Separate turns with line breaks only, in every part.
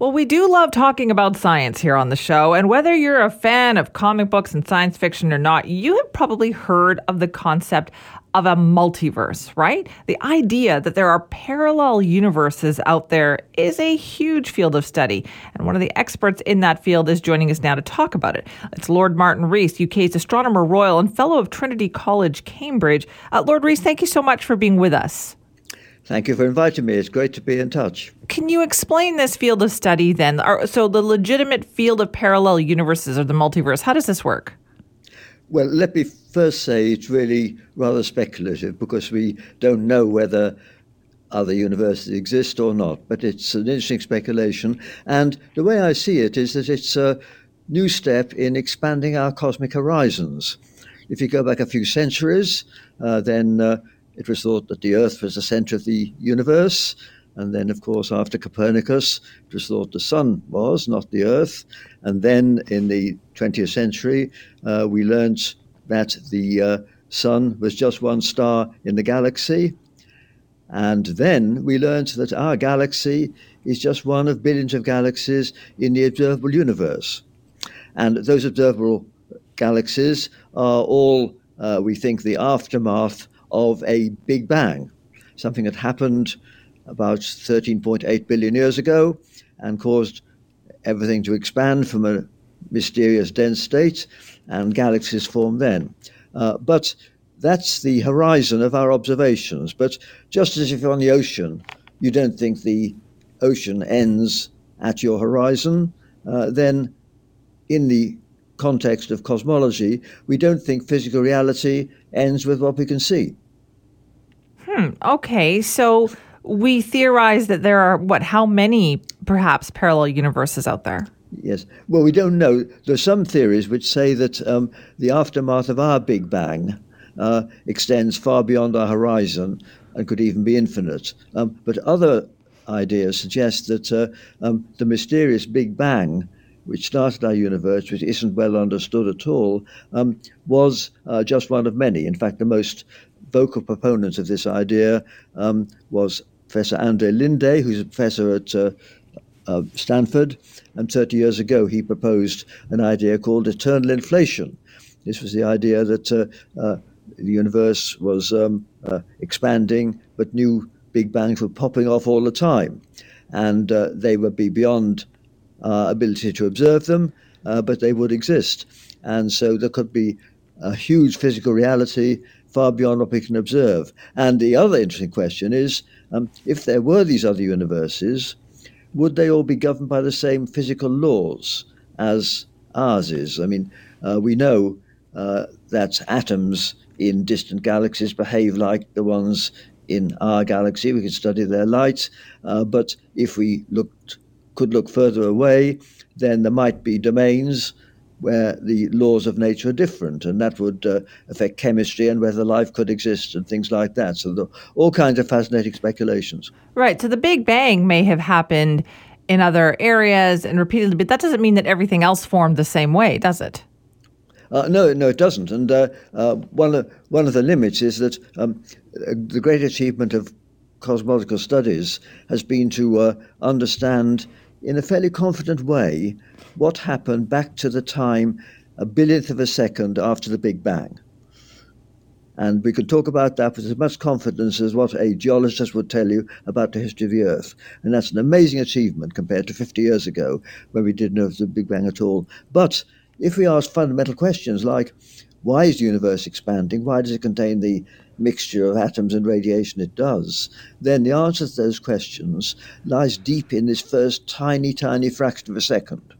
Well, we do love talking about science here on the show, and whether you're a fan of comic books and science fiction or not, you have probably heard of the concept of a multiverse, right? The idea that there are parallel universes out there is a huge field of study, and one of the experts in that field is joining us now to talk about it. It's Lord Martin Rees, UK's Astronomer Royal and Fellow of Trinity College, Cambridge. Uh, Lord Rees, thank you so much for being with us.
Thank you for inviting me. It's great to be in touch.
Can you explain this field of study then? So, the legitimate field of parallel universes or the multiverse, how does this work?
Well, let me first say it's really rather speculative because we don't know whether other universes exist or not, but it's an interesting speculation. And the way I see it is that it's a new step in expanding our cosmic horizons. If you go back a few centuries, uh, then uh, it was thought that the Earth was the center of the universe. And then, of course, after Copernicus, it was thought the sun was, not the Earth. And then in the 20th century, uh, we learnt that the uh, sun was just one star in the galaxy. And then we learnt that our galaxy is just one of billions of galaxies in the observable universe. And those observable galaxies are all, uh, we think, the aftermath of a Big Bang, something that happened about 13.8 billion years ago and caused everything to expand from a mysterious dense state, and galaxies formed then. Uh, but that's the horizon of our observations. But just as if you're on the ocean, you don't think the ocean ends at your horizon, uh, then in the context of cosmology, we don't think physical reality ends with what we can see.
Hmm. Okay. So we theorize that there are, what, how many perhaps parallel universes out there?
Yes. Well, we don't know. There's some theories which say that um, the aftermath of our Big Bang uh, extends far beyond our horizon and could even be infinite. Um, but other ideas suggest that uh, um, the mysterious Big Bang which started our universe, which isn't well understood at all, um, was uh, just one of many. In fact, the most vocal proponent of this idea um, was Professor Andre Linde, who's a professor at uh, uh, Stanford. And 30 years ago, he proposed an idea called eternal inflation. This was the idea that uh, uh the universe was um, uh, expanding, but new big bangs were popping off all the time. And they would be beyond ability to observe them, but they would exist. And so there could be a huge physical reality far beyond what we can observe. And the other interesting question is um, if there were these other universes, would they all be governed by the same physical laws as ours is? I mean, uh, we know uh, that atoms in distant galaxies behave like the ones in our galaxy. We can study their light, uh, but if we looked, could look further away, then there might be domains where the laws of nature are different, and that would uh, affect chemistry and whether life could exist and things like that. So, there all kinds of fascinating speculations.
Right. So, the Big Bang may have happened in other areas and repeatedly, but that doesn't mean that everything else formed the same way, does it?
Uh, no, no, it doesn't. And uh, uh one of one of the limits is that um, the great achievement of cosmological studies has been to uh, understand in a fairly confident way what happened back to the time a billionth of a second after the Big Bang. And we can talk about that with as much confidence as what a geologist would tell you about the history of the Earth. And that's an amazing achievement compared to 50 years ago when we didn't know of the Big Bang at all. But if we ask fundamental questions like, why is the universe expanding? Why does it contain the mixture of atoms and radiation it does, then the answer to those questions lies deep in this first tiny, tiny fraction of a second.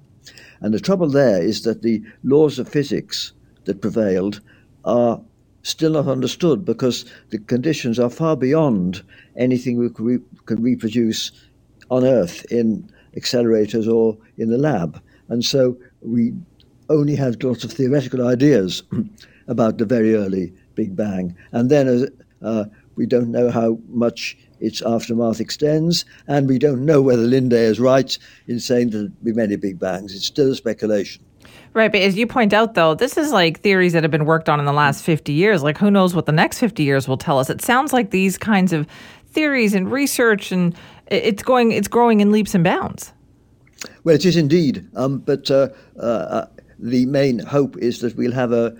And the trouble there is that the laws of physics that prevailed are still not understood because the conditions are far beyond anything we can, re- can reproduce on Earth in accelerators or in the lab. And so we only have lots of theoretical ideas about the very early Big Bang. And then uh, we don't know how much its aftermath extends, and we don't know whether Linde is right in saying there'll be many Big Bangs. It's still a speculation.
Right, but as you point out, though, this is like theories that have been worked on in the last 50 years. Like, who knows what the next 50 years will tell us? It sounds like these kinds of theories and research, and it's going, it's growing in leaps and bounds.
Well, it is indeed. Um, but uh, uh, the main hope is that we'll have a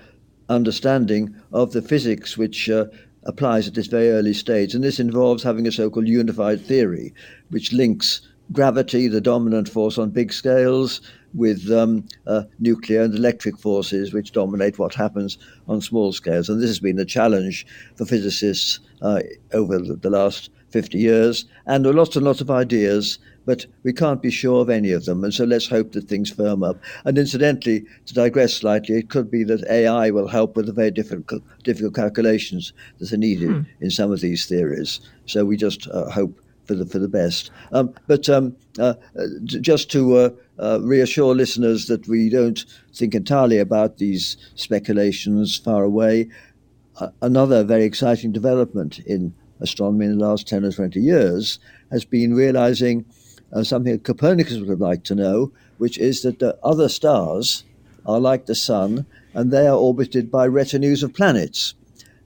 understanding of the physics which uh, applies at this very early stage. And this involves having a so called unified theory, which links gravity, the dominant force on big scales, with um, uh, nuclear and electric forces, which dominate what happens on small scales. And this has been a challenge for physicists uh, over the last 50 years. And there are lots and lots of ideas, but we can't be sure of any of them. And so let's hope that things firm up. And incidentally, to digress slightly, it could be that AI will help with the very difficult, difficult calculations that are needed hmm. in some of these theories. So we just uh, hope for the for the best. Um, but um, uh, just to uh, uh, reassure listeners that we don't think entirely about these speculations far away. another very exciting development in astronomy in the last 10 or 20 years has been realizing uh, something that Copernicus would have liked to know, which is that the other stars are like the sun and they are orbited by retinues of planets.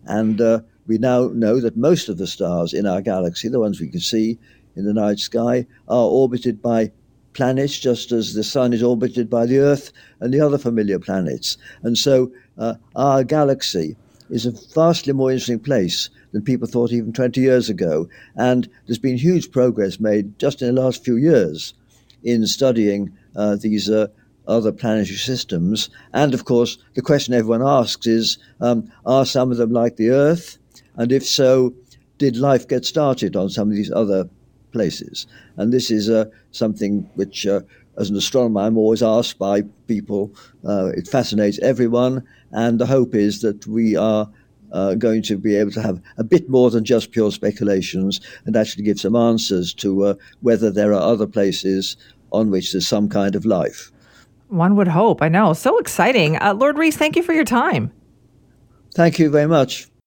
And uh, we now know that most of the stars in our galaxy, the ones we can see in the night sky, are orbited by planets just as the sun is orbited by the Earth and the other familiar planets. And so uh, our galaxy is a vastly more interesting place than people thought even 20 years ago. And there's been huge progress made just in the last few years in studying uh, these uh, other planetary systems. And of course, the question everyone asks is um, are some of them like the Earth? And if so, did life get started on some of these other places? And this is uh, something which, uh, as an astronomer, I'm always asked by people. Uh, it fascinates everyone. And the hope is that we are uh, going to be able to have a bit more than just pure speculations and actually give some answers to uh, whether there are other places on which there's some kind of life.
One would hope. I know. So exciting. Uh, Lord Rees, thank you for your time.
Thank you very much.